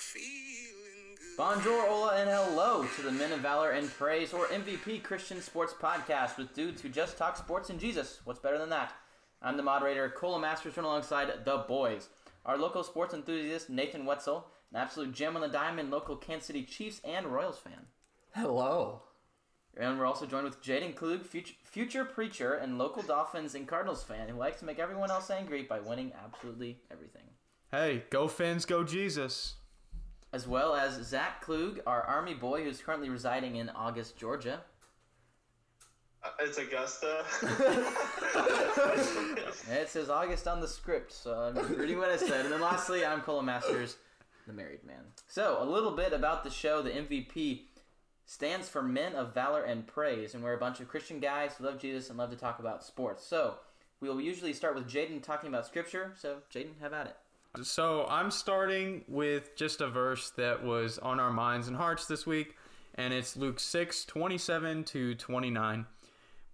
feeling. Bonjour, hola, and hello to the Men of Valor and Praise, or MVP Christian Sports Podcast with dudes who just talk sports and Jesus. What's better than that? I'm the moderator, Cola Masters, run alongside the boys. Our local sports enthusiast, Nathan Wetzel, an absolute gem on the diamond, local Kansas City Chiefs and Royals fan. Hello. And we're also joined with Jaden Klug, future, future preacher and local Dolphins and Cardinals fan who likes to make everyone else angry by winning absolutely everything. Hey, go Fins, go Jesus. As well as Zach Klug, our Army boy who's currently residing in August, Georgia. Uh, it's Augusta. It says August on the script, so I'm reading what I said. And then lastly, I'm Cola Masters, the married man. So, a little bit about the show. The MVP stands for Men of Valor and Praise, and we're a bunch of Christian guys who love Jesus and love to talk about sports. So, we will usually start with Jaden talking about scripture. So, Jaden, have at it. So I'm starting with just a verse that was on our minds and hearts this week, and it's Luke 6, 27 to 29.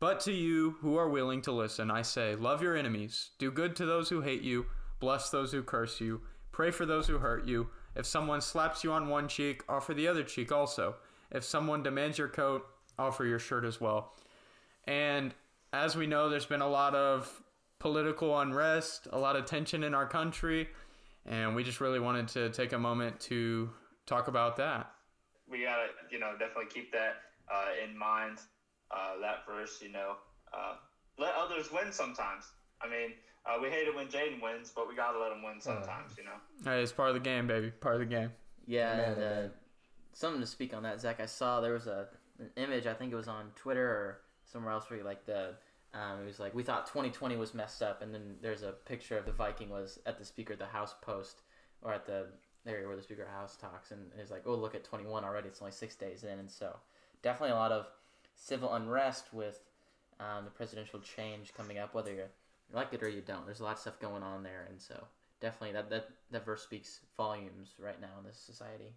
But to you who are willing to listen, I say, love your enemies, do good to those who hate you, bless those who curse you, pray for those who hurt you. If someone slaps you on one cheek, offer the other cheek also. If someone demands your coat, offer your shirt as well. And as we know, there's been a lot of political unrest, a lot of tension in our country, and we just really wanted to take a moment to talk about that. we gotta, you know, definitely keep that uh, in mind. Uh, that verse, you know, uh, let others win sometimes. I mean, uh, we hate it when Jaden wins, but we gotta let him win sometimes, you know. Hey, it's part of the game, baby. Part of the game. Yeah, and, uh, something to speak on that, Zach. I saw there was a an image. I think it was on Twitter or somewhere else where you like the. Um, it was like we thought 2020 was messed up, and then there's a picture of the Viking was at the Speaker of the House post or at the area where the Speaker of the House talks, and it's like, oh look at 21 already. It's only six days in, and so definitely a lot of civil unrest with um, the presidential change coming up, whether you like it or you don't. There's a lot of stuff going on there, and so definitely that that that verse speaks volumes right now in this society.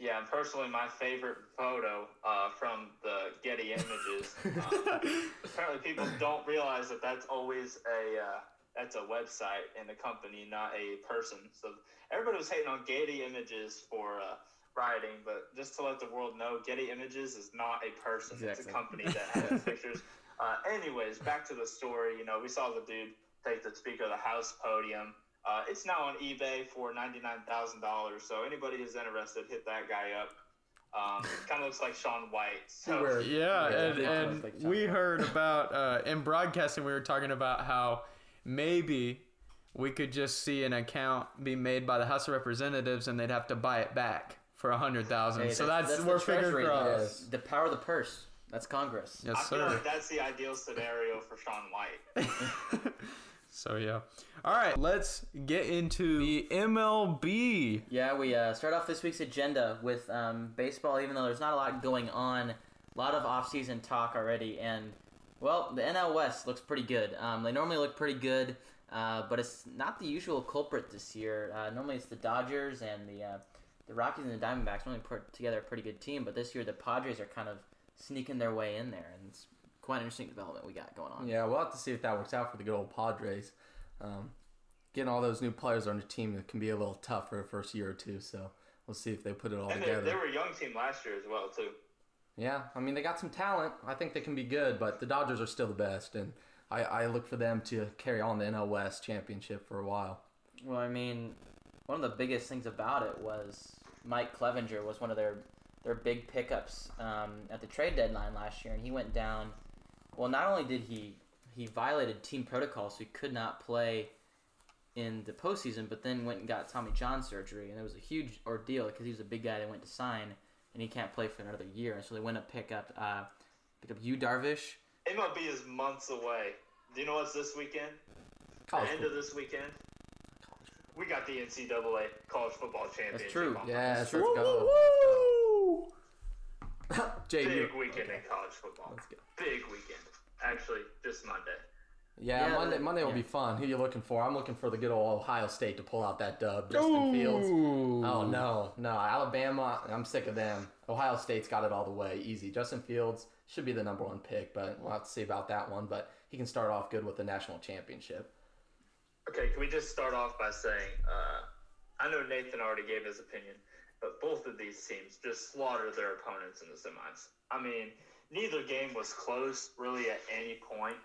Yeah, and personally, my favorite photo uh, from the Getty Images. uh, apparently, people don't realize that that's always a uh, that's a website and a company, not a person. So everybody was hating on Getty Images for uh, rioting, but just to let the world know, Getty Images is not a person; it's a company that has pictures. Uh, anyways, back to the story. You know, we saw the dude take the Speaker of the House podium. Uh, it's now on eBay for ninety nine thousand dollars. So anybody who's interested, hit that guy up. Um, kind of looks like Shaun White. So Yeah, Yeah, and, and like we heard about uh, in broadcasting. We were talking about how maybe we could just see an account be made by the House of Representatives, and they'd have to buy it back for a hundred thousand. Hey, so that's, the we're fingers treasury. crossed. The power of the purse. That's Congress. Yes, I feel like sir. that's the ideal scenario for Shaun White. So yeah. All right, let's get into the MLB. Yeah, we uh, start off this week's agenda with um, baseball, even though there's not a lot going on. A lot of off-season talk already, and well, the NL West looks pretty good. Um, they normally look pretty good, uh, but it's not the usual culprit this year. Uh, normally, it's the Dodgers and the uh, the Rockies and the Diamondbacks normally put together a pretty good team, but this year the Padres are kind of sneaking their way in there, and it's quite an interesting development we got going on. Yeah, we'll have to see if that works out for the good old Padres. Um, getting all those new players on the team it can be a little tough for the first year or two. So we'll see if they put it all And they, together. they were a young team last year as well too. Yeah, I mean they got some talent. I think they can be good, but the Dodgers are still the best, and I, I look for them to carry on the NL West championship for a while. Well, I mean, one of the biggest things about it was Mike Clevinger was one of their their big pickups um, at the trade deadline last year, and he went down. Well, not only did he he violated team protocol, so he could not play in the postseason, but then went and got Tommy John surgery, and it was a huge ordeal because he was a big guy they went to sign, and he can't play for another year, and so they went to pick up uh, pick up Yu Darvish. MLB is months away. Do you know what's this weekend? College the end of this weekend. We got the NCAA college football championship. That's true. on. Yes, That's let's true. go. Jay, Big you- weekend in college football. Let's go. Big weekend. Actually, this Monday. Yeah, Yeah, Monday, the- Monday will yeah. be fun. Who you looking for? I'm looking for the good old Ohio State to pull out that dub. Justin Fields. Oh no, no, Alabama. I'm sick of them. Ohio State's got it all the way, easy. Justin Fields should be the number one pick, but we'll have to see about that one. But he can start off good with the national championship. Okay, can we just start off by saying uh, I know Nathan already gave his opinion, but both of these teams just slaughtered their opponents in the semis. I mean, neither game was close really at any point.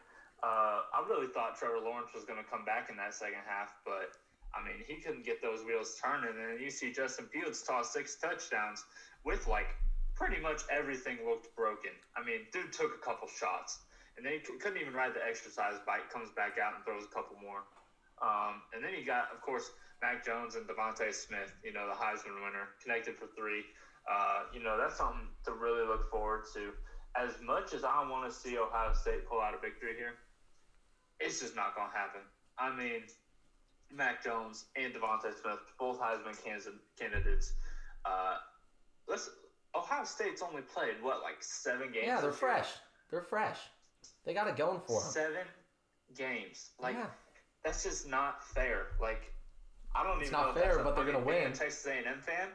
Uh, I really thought Trevor Lawrence was going to come back in that second half, but I mean, he couldn't get those wheels turning. And then you see Justin Fields toss six touchdowns with like pretty much everything looked broken. I mean, dude took a couple shots, and then he c- couldn't even ride the exercise bike. Comes back out and throws a couple more. Um, and then you got, of course, Mac Jones and DeVonta Smith. You know, the Heisman winner, connected for three. Uh, you know, that's something to really look forward to. As much as I want to see Ohio State pull out a victory here, it's just not going to happen. I mean, Mac Jones and DeVonta Smith, both Heisman candidates. Uh, let's Ohio State's only played what like seven games. Yeah, they're fresh. They're fresh. They got it going for them. Seven games. Like yeah. that's just not fair. Like I don't It's even not know if fair, but they're gonna win. Texas A&M fan.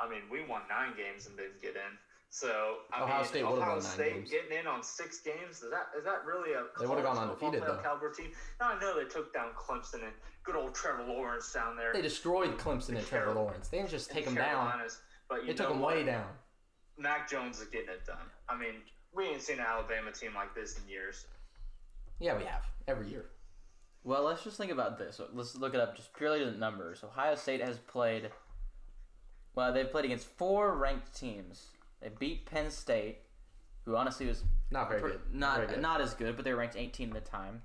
I mean, we won nine games and didn't get in. So I Ohio mean, State Ohio won nine State games. getting in on six games is that is that really a They would've close gone undefeated, though. caliber team? Now I know they took down Clemson and good old Trevor Lawrence down there. They destroyed Clemson and Trevor Lawrence. They didn't just take the them down. Carolinas, But you They took them what? way down. Mac Jones is getting it done. I mean, we ain't seen an Alabama team like this in years. Yeah, we have every year. Well, let's just think about this. Let's look it up just purely the numbers. Ohio State has played. Well, they've played against four ranked teams. They beat Penn State, who honestly was Not very pr- good. not Very good. not as good, but they were ranked 18 at the time.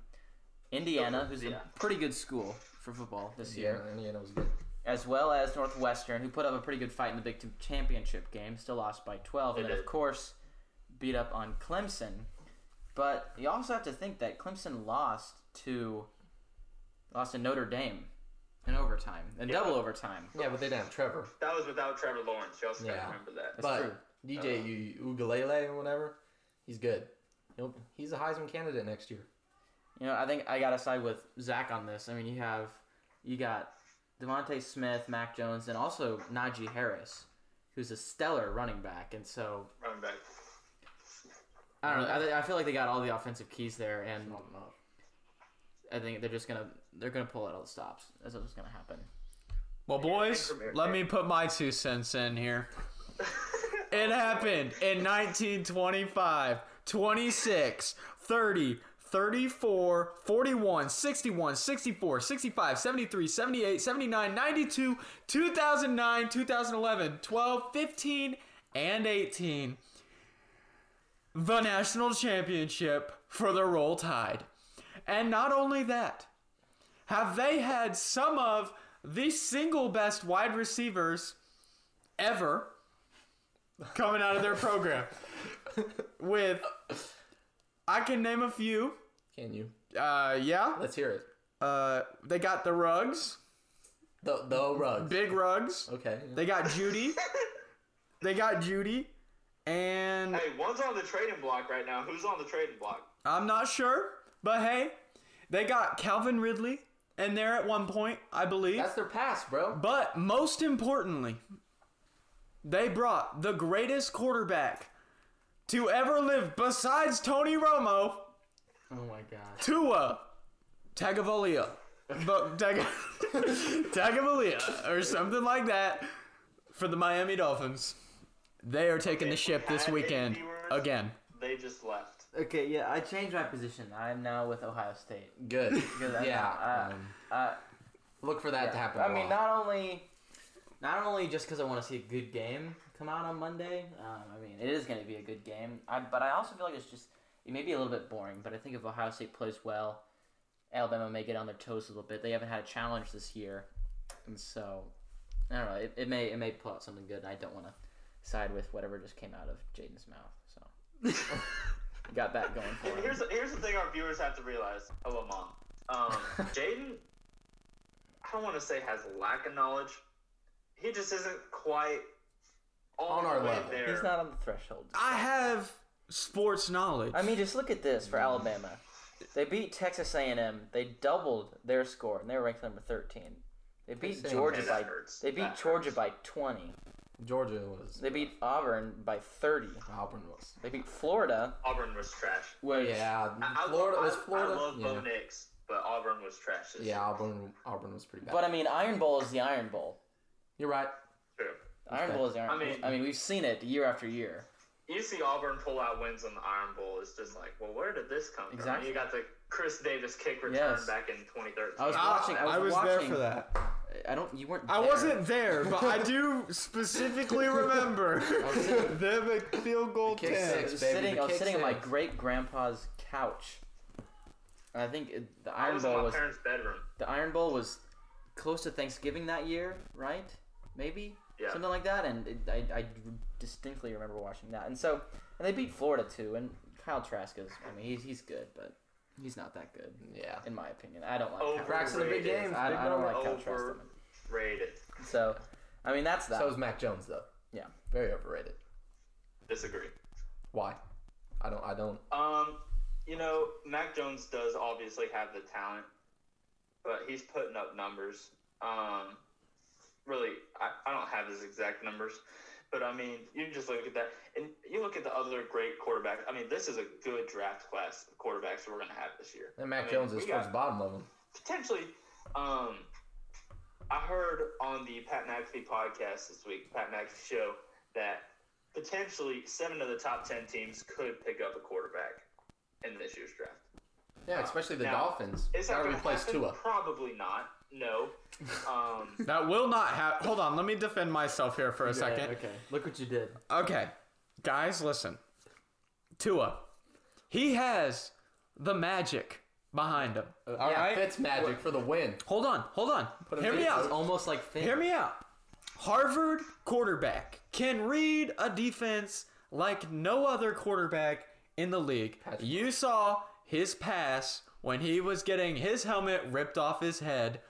Indiana, who's Yeah. a pretty good school for football this Yeah, year, Indiana was good. as well as Northwestern, who put up a pretty good fight in the Big Ten championship game, still lost by 12, and They then of course beat up on Clemson. But you also have to think that Clemson lost to lost to Notre Dame in overtime, in Yeah. double overtime. Yeah, but they didn't have Trevor. That was without Trevor Lawrence. You also Yeah. gotta remember that. That's but true. DJ U- uh-huh. Uiagalelei or whatever, he's good. He'll, he's a Heisman candidate next year. You know, I think I gotta side with Zach on this. I mean, you have you got DeVonta Smith, Mac Jones, and also Najee Harris, who's a stellar running back, and so Running back. I don't know. I, th- I feel like they got all the offensive keys there, and I think they're just gonna they're gonna pull out all the stops. That's what's gonna happen. Well, boys, let me put my two cents in here. It happened in 1925, 26, 30, 34, 41, 61, 64, 65, 73, 78, 79, 92, 2009, 2011, 12, 15, and 18. The national championship for the Roll Tide. And not only that, have they had some of the single best wide receivers ever coming out of their program with I can name a few. Can you? Uh yeah. Let's hear it. Uh they got the rugs, The the rugs. big rugs. Okay. They got Judy. They got Judy and Hey, one's on the trading block right now. Who's on the trading block? I'm not sure, but hey, they got Calvin Ridley in there at one point, I believe. That's their pass, bro. But most importantly, they brought the greatest quarterback to ever live besides Tony Romo, Oh my god. Tua Tagovailoa. But Tag- Tagovailoa or something like that for the Miami Dolphins. They are taking the If we ship this weekend viewers, again. They just left. Okay, yeah, I changed my position. I'm now with Ohio State. Good. Because yeah. uh, um, Uh, look for that to happen. I mean, not only, not only just because I want to see a good game come out on Monday. Um, I mean, it is going to be a good game. I, but I also feel like it's just it may be a little bit boring. But I think if Ohio State plays well, Alabama may get on their toes a little bit. They haven't had a challenge this year, and so I don't know. It, it may it may pull out something good. And I don't want to side with whatever just came out of Jaden's mouth. So got that going for him. Here's here's the thing our viewers have to realize. Hello, mom. Um, Jaden, I don't want to say has lack of knowledge. He just isn't quite all On the our way level. there. He's not on the threshold. I have sports knowledge. I mean, just look at this for Alabama. They beat Texas A&M. They doubled their score, and they were ranked number 13. They beat Georgia by they beat Georgia by 20. Georgia was. They beat Auburn by 30. Auburn was. They beat Florida, Auburn was trash. which Yeah. I, I Florida love, was Florida. I love yeah. Bo Nix. but Auburn was trash this Yeah, year. Auburn Auburn was pretty bad. But I mean, Iron Bowl is the Iron Bowl. You're right. True. Iron Okay. Bowl is the Iron I Bowl. mean- I mean, we've seen it year after year. You see Auburn pull out wins on the Iron Bowl. It's just like, well, where did this come Exactly. from? You got the Chris Davis kick return Yes. back in 2013. I was Ah, watching. I was, there watching, for that. I don't. You weren't. I there. wasn't there, but I do specifically remember them at field goal kick ten. I six. was baby, sitting. the I was kick sitting on my great grandpa's couch. And I think it, the I Iron was in Bowl my was parents' bedroom. the Iron Bowl was close to Thanksgiving that year, right? Maybe Yeah. something like that. And it, I, I distinctly remember watching that. And so, and they beat Florida too. And Kyle Trask is. I mean, he's he's good, but he's not that good Yeah. in my opinion. I don't like. Over- Kyle Cracks in the big Overrated. games. I, I don't like Kyle Trask. That Over- much. Rated. So, I mean, that's that. So is Mac Jones though. Yeah. Very overrated. Disagree. Why? I don't. I don't. Um, you know, Mac Jones does obviously have the talent, but he's putting up numbers. Um, really, I, I don't have his exact numbers, but I mean, you just look at that, and you look at the other great quarterbacks. I mean, this is a good draft class of quarterbacks we're going to have this year. And Mac I mean, Jones is we towards the bottom of them. potentially. Um, I heard on the Pat McAfee podcast this week, Pat McAfee show, that potentially seven of the top ten teams could pick up a quarterback in this year's draft. Yeah, especially the Now, Dolphins. Is that Gotta going to replace happen? Tua. Probably not. No. Um, That will not happen. Hold on, let me defend myself here for a second. Okay. Look what you did. Okay, guys, listen. Tua, he has the magic behind him. All right, yeah, Fitz magic for the win. hold on, hold on. Put him Hear me in. out. It's almost like Finn. Hear me out. Harvard quarterback can read a defense like no other quarterback in the league. Patrick. You saw his pass when he was getting his helmet ripped off his head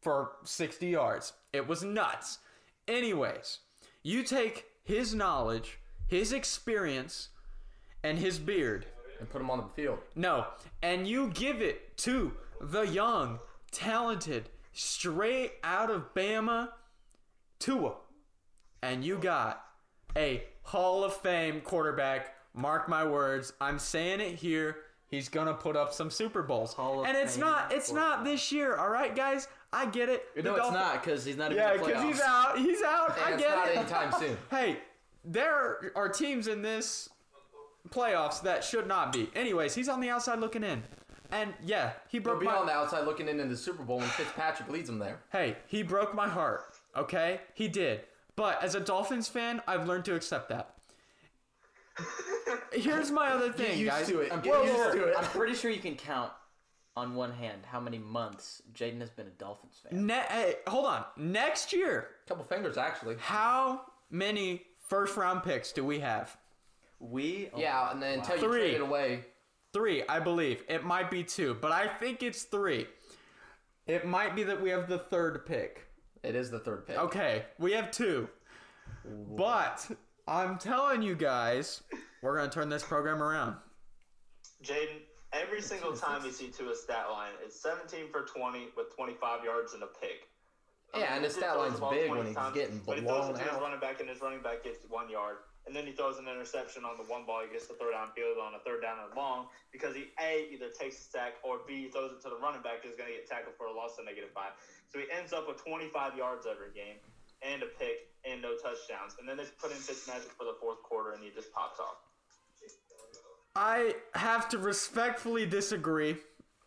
for 60 yards. It was nuts. Anyways, you take his knowledge, his experience, and his beard And put him on the field. no, and you give it to the young, talented, straight out of Bama Tua. And you got a Hall of Fame quarterback. Mark my words. I'm saying it here. He's gonna put up some Super Bowls. Hall of and it's not it's not this year, alright guys? I get it. The No, it's not because he's not even Yeah, because he's out. He's out. I And it's get not it. anytime soon. Hey, there are teams in this playoffs that should not be. Anyways, he's on the outside looking in. And yeah, he broke He'll broke be my on the outside looking into the Super Bowl when Fitzpatrick leads them there. Hey, he broke my heart. Okay? He did. But as a Dolphins fan, I've learned to accept that. Here's my other thing, Get used guys. to it. I'm getting used used to it. I'm pretty sure you can count on one hand how many months Jaden has been a Dolphins fan. Ne- hey, hold on. Next year, Couple fingers actually. how many first round picks do we have? We oh, Yeah, and then until you Three. trade it away, Three, I believe. It might be two, but I think it's three. It might be that we have the third pick. it is the third pick. Okay, we have two. But I'm telling you guys, we're going to turn this program around. Jaden, every single time you see Tua's stat line, it's 17 for 20 with 25 yards and a pick. I Yeah, mean, and he his stat line's big when he's times, getting But he throws it blown to his out. running back, and his running back gets one yard. And then he throws an interception on the one ball he gets to throw downfield on a third down and long because he A either takes a sack or B throws it to the running back who's going to get tackled for a loss of negative five. So he ends up with 25 yards every game and a pick and no touchdowns. And then they put in Fitzmagic for the fourth quarter and he just pops off. I have to respectfully disagree.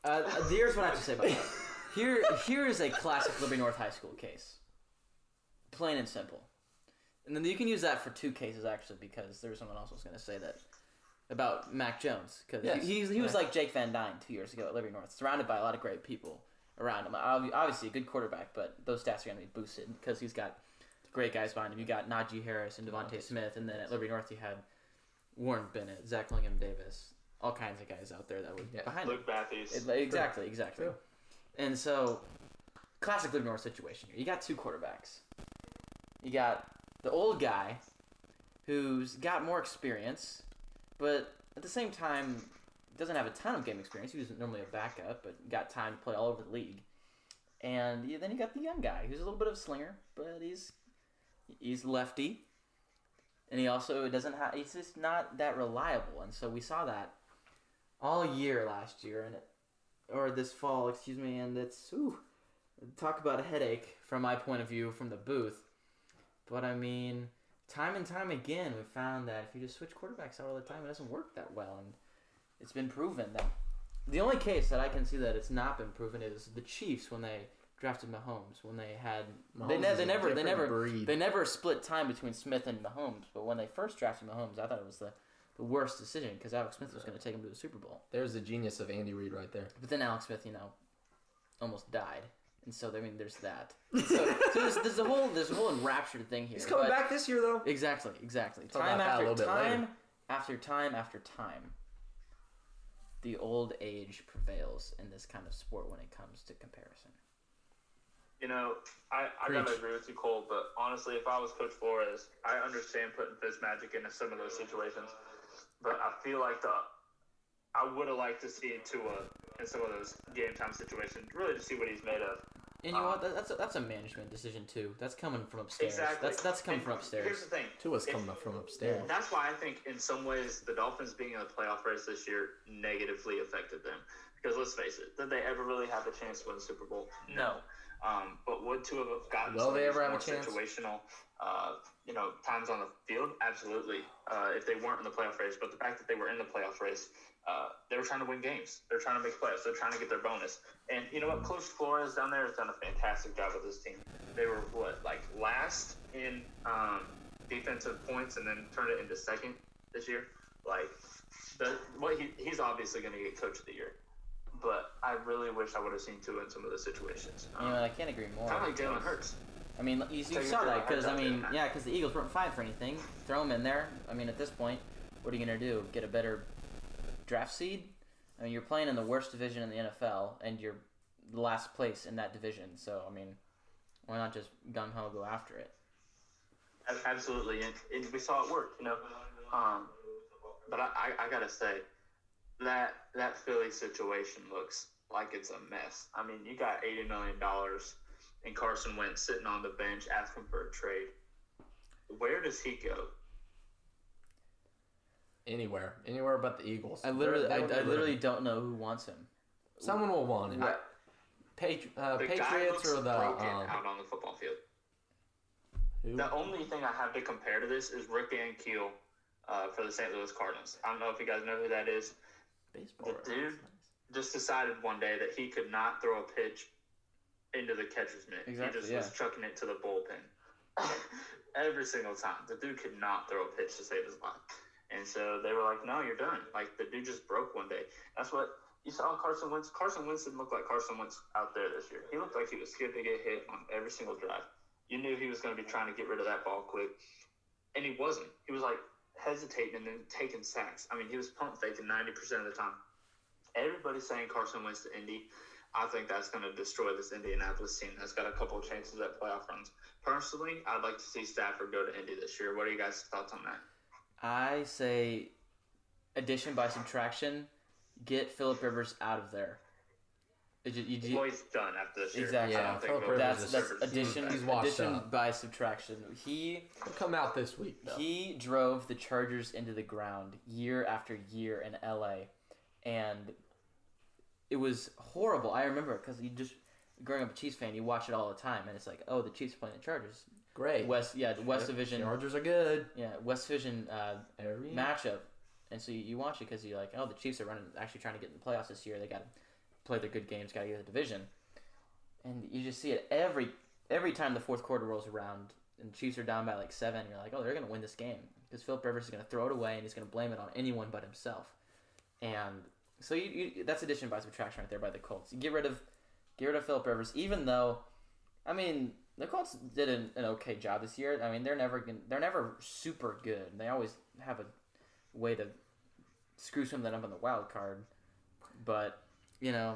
Uh, uh, here's what I have to say about that. Here, here is a classic Liberty North High School case. Plain and simple. And then you can use that for two cases actually, because there was someone else was going to say that about Mac Jones because Yes. he, he, he was Yeah. like Jake Van Dyne two years ago at Liberty North, surrounded by a lot of great people around him. Obviously, a good quarterback, but those stats are going to be boosted because he's got great guys behind him. You got Najee Harris and DeVonta Smith, and then at Liberty North you had Warren Bennett, Zach Lingham Davis, all kinds of guys out there that were Yeah. behind him. Luke Matthews. It- exactly, exactly. True. And so, classic Liberty North situation here. You got two quarterbacks. You got the old guy, who's got more experience, but at the same time doesn't have a ton of game experience. He was normally a backup, but got time to play all over the league. And then you got the young guy, who's a little bit of a slinger, but he's he's lefty, and he also doesn't have. He's just not that reliable, and so we saw that all year last year, and it or this fall, excuse me, and it's ooh, talk about a headache from my point of view from the booth. But I mean, time and time again, we found that if you just switch quarterbacks out all the time, it doesn't work that well, and it's been proven that the only case that I can see that it's not been proven is the Chiefs when they drafted Mahomes when they had they, Mahomes ne- they never they never breed. they never split time between Smith and Mahomes, but when they first drafted Mahomes, I thought it was the the worst decision because Alex Smith was going to take him to the Super Bowl. There's the genius of Andy Reid right there. But then Alex Smith, you know, almost died, and so I mean, there's that. So, so there's, there's a whole there's a whole enraptured thing here. He's coming but- back this year though. Exactly, exactly. Talk time about that a after little time after time after time, the old age prevails in this kind of sport when it comes to comparison. You know, I, I gotta agree with you, Cole. But honestly, if I was Coach Flores, I understand putting Fitzmagic into some of those situations. But I feel like the I would have liked to see Tua in some of those game time situations, really to see what he's made of. And you know what? That's a, that's a management decision too. That's coming from upstairs. Exactly. That's that's coming And from upstairs. Here's upstairs. the thing. Tua's If- coming up from upstairs. That's why I think, in some ways, the Dolphins being in the playoff race this year negatively affected them. Because let's face it, did they ever really have a chance to win the Super Bowl? No. Um, but would Tua have gotten Will some they ever these have a more chance? situational, uh, you know, times on the field? Absolutely. Uh, if they weren't in the playoff race, but the fact that they were in the playoff race, uh, they were trying to win games. They're trying to make playoffs. They're trying to get their bonus. And you know what? Coach Flores down there has done a fantastic job with this team. They were what like last in um, defensive points, and then turned it into second this year. Like the what he, he's obviously going to get coach of the year. But I really wish I would have seen Tua in some of those situations. You know, I can't agree more. kind of like Jalen Hurts. I mean, you, you saw that because I mean, yeah, because the Eagles weren't fine for anything. Throw him in there. I mean, at this point, what are you gonna do? Get a better draft seed? I mean, you're playing in the worst division in the NFL, and you're the last place in that division. So I mean, why not just gung ho go after it? Absolutely, and, and we saw it work, you know. Um, but I, I, I gotta say that that Philly situation looks like it's a mess. I mean, you got eighty million dollars, and Carson Wentz sitting on the bench asking for a trade. Where does he go? Anywhere, anywhere but the Eagles. I literally, I, I get rid of literally him. don't know who wants him. Someone will want him. I- Patri- uh, The guy Patriots looks or the broken um, out on the football field. who? The only thing I have to compare to this is Rick Ankiel uh, for the St. Louis Cardinals. I don't know if you guys know who that is. Baseball. The dude just decided one day that he could not throw a pitch into the catcher's mitt. Exactly, he just yeah. was chucking it to the bullpen. Every single time. The dude could not throw a pitch to save his life. And so they were like, no, you're done. Like, the dude just broke one day. That's what you saw Carson Wentz. Carson Wentz didn't look like Carson Wentz out there this year. He looked like he was scared to get hit on every single drive. You knew he was going to be trying to get rid of that ball quick. And he wasn't. He was like hesitating and then taking sacks. I mean, he was pump faking 90% of the time. Everybody's saying Carson Wentz to Indy. I think that's going to destroy this Indianapolis team that's got a couple of chances at playoff runs. Personally, I'd like to see Stafford go to Indy this year. What are you guys' thoughts on that? I say addition by subtraction. Get Philip Rivers out of there. It ju- you ju- Well, he's done after this year. Exactly. I Yeah, don't think Phillip Rivers that's that's addition He's washed addition up. by subtraction. He He'll come out this week. Though. he drove the Chargers into the ground year after year in LA, and it was horrible. I remember because you just growing up a Chiefs fan, you watch it all the time, and it's like, oh, the Chiefs are playing the Chargers. Great. West, yeah, the West. Division, Chargers are good. yeah, West Division uh, Every matchup, and so you, you watch it because you're like, oh, the Chiefs are running, actually trying to get in the playoffs this year. They got to play their good games, got to get the division, and you just see it every every time the fourth quarter rolls around and the Chiefs are down by like seven. You're like, oh, they're gonna win this game because Philip Rivers is gonna throw it away and he's gonna blame it on anyone but himself, and so you, you that's addition by subtraction right there by the Colts. You get rid of get rid of Philip Rivers, even though, I mean. The Colts did an, an okay job this year. I mean, they're never gonna, they're never super good. They always have a way to screw something up in the wild card. But you know,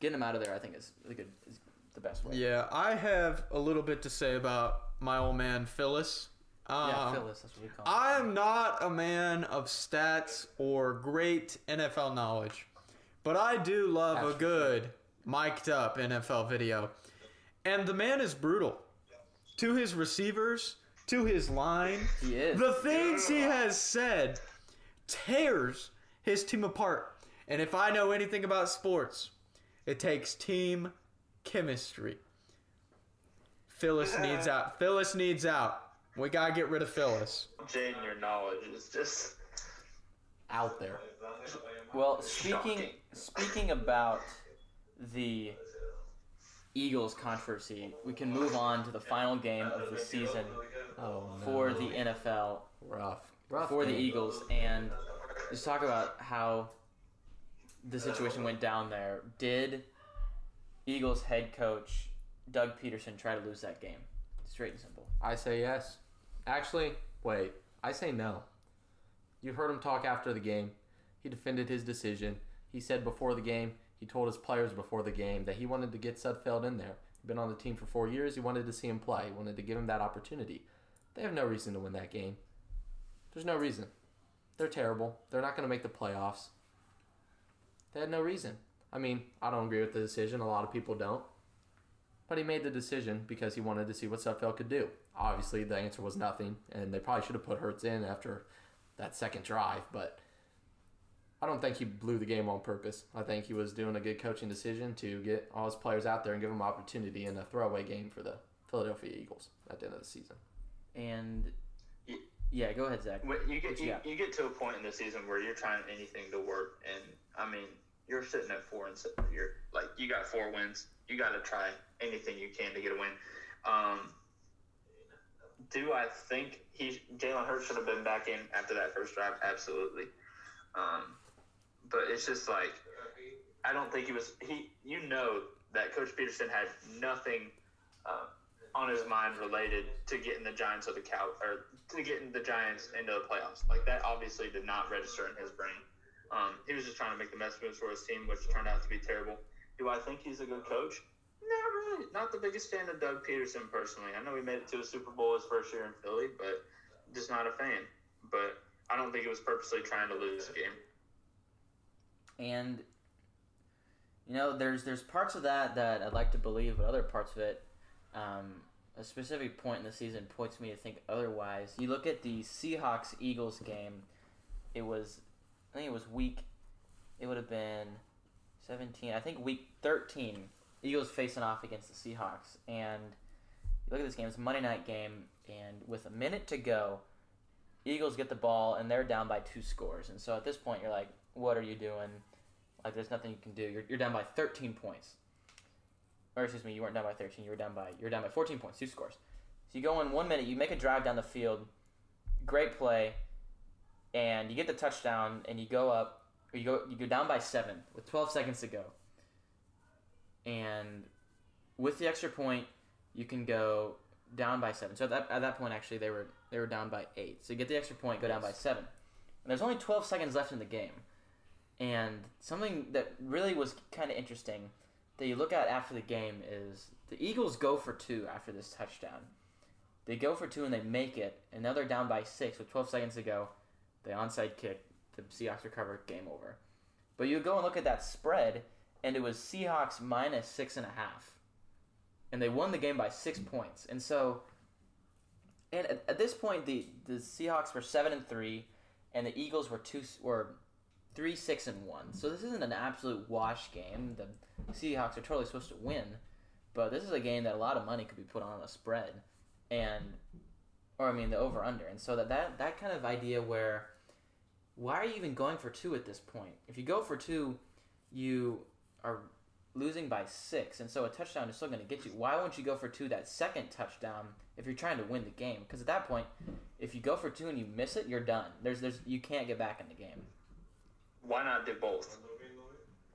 getting them out of there, I think is the good is the best way. Yeah, I have a little bit to say about my old man Phyllis. Um, yeah, Phyllis, that's what we call. him. I am not a man of stats or great NFL knowledge, but I do love That's a good mic'd up NFL video. And the man is brutal to his receivers, to his line. He is. The things he has said tears his team apart. And if I know anything about sports, it takes team chemistry. Phyllis needs out. Phyllis needs out. We gotta get rid of Phyllis. Jaden, your knowledge is just Out there. Well, speaking Shocking. speaking about the Eagles controversy, we can move on to the final game of the season Oh no. for the NFL rough. Rough. for the. Eagles, and just talk about how the situation went down there. Did Eagles head coach Doug Pederson try to lose that game? Straight and simple. I say yes. Actually, wait. I say no. You heard him talk after the game. He defended his decision. He said before the game, he told his players before the game that he wanted to get Sudfeld in there. He'd been on the team for four years. He wanted to see him play. He wanted to give him that opportunity. They have no reason to win that game. There's no reason. They're terrible. They're not going to make the playoffs. They had no reason. I mean, I don't agree with the decision. A lot of people don't. But he made the decision because he wanted to see what Sudfeld could do. Obviously, the answer was nothing, and they probably should have put Hurts in after that second drive. But I don't think he blew the game on purpose. I think he was doing a good coaching decision to get all his players out there and give them opportunity in a throwaway game for the Philadelphia Eagles at the end of the season. And Ye- yeah, go ahead, Zach. When you get you you, you get to a point in the season where you're trying anything to work, and I mean you're sitting at four and se- you're like you got four wins. You got to try anything you can to get a win. Um, do I think he Jalen Hurts should have been back in after that first drive? Absolutely. Um, but it's just like I don't think he was he. You know that Coach Pederson had nothing. Uh, on his mind related to getting the Giants of the cow or to getting the Giants into the playoffs. Like that obviously did not register in his brain. Um, he was just trying to make the best moves for his team, which turned out to be terrible. Do I think he's a good coach? Not really. Not the biggest fan of Doug Pederson personally. I know he made it to a Super Bowl his first year in Philly, but just not a fan. But I don't think it was purposely trying to lose the game. And you know, there's there's parts of that that I'd like to believe, but other parts of it, um, a specific point in the season points me to think otherwise. You look at the Seahawks Eagles game. It was, I think it was week. It would have been seventeen. I think week thirteen. Eagles facing off against the Seahawks, and you look at this game. It's a Monday night game, and with a minute to go, Eagles get the ball and they're down by two scores. And so at this point, you're like, what are you doing? Like, there's nothing you can do. You're, you're down by 13 points. Or excuse me, you weren't down by 13. You were down by you're down by 14 points, two scores. So you go in one minute, you make a drive down the field, great play, and you get the touchdown, and you go up, or you go you go down by seven with 12 seconds to go. And with the extra point, you can go down by seven. So at that, at that point, actually, they were they were down by eight. So you get the extra point, go down by seven. And there's only 12 seconds left in the game. And something that really was kind of interesting that you look at after the game is the Eagles go for two after this touchdown. They go for two and they make it, and now they're down by six with 12 seconds to go. The onside kick, the Seahawks recover, game over. But you go and look at that spread, and it was Seahawks minus six and a half. And they won the game by six mm. points. And so, and at, at this point, the, the Seahawks were seven and three, and the Eagles were two were three six and one. So this isn't an absolute wash game. The Seahawks are totally supposed to win, but this is a game that a lot of money could be put on a spread, and or I mean the over under. And so that that that kind of idea where why are you even going for two at this point? If you go for two, you are losing by six, and so a touchdown is still going to get you. Why won't you go for two that second touchdown if you're trying to win the game? Because at that point, if you go for two and you miss it, you're done. There's there's you can't get back in the game. Why not do both?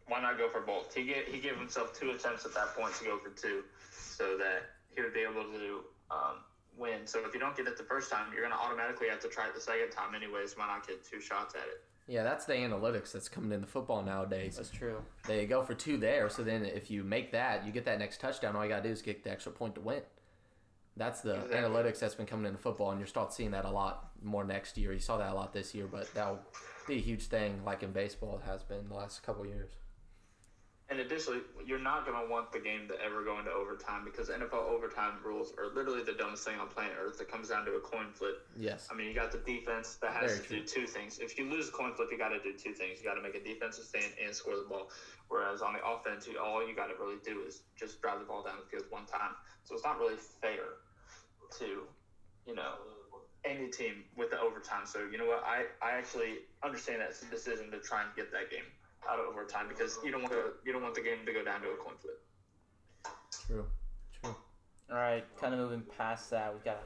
Why not go for both? He get, he gave himself two attempts at that point to go for two, so that he would be able to um, win. So if you don't get it the first time, you're going to automatically have to try it the second time anyways. Why not get two shots at it? Yeah, that's the analytics that's coming into football nowadays. That's true. They go for two there, so then if you make that, you get that next touchdown. All you gotta do is get the extra point to win. That's the Exactly. analytics that's been coming into football, and you'll start seeing that a lot more next year. You saw that a lot this year, but that'll be a huge thing, like in baseball, it has been the last couple years. And additionally, you're not going to want the game to ever go into overtime because NFL overtime rules are literally the dumbest thing on planet Earth. It comes down to a coin flip. Yes. I mean, you got the defense that has Very to do two things. If you lose a coin flip, you got to do two things. You got to make a defensive stand and score the ball. Whereas on the offense, you, all you got to really do is just drive the ball down the field one time. So it's not really fair to, you know, any team with the overtime. So you know what? I, I actually understand that decision to try and get that game out of overtime because you don't want the you don't want the game to go down to a coin flip. True. True. All right, kind of moving past that, we've got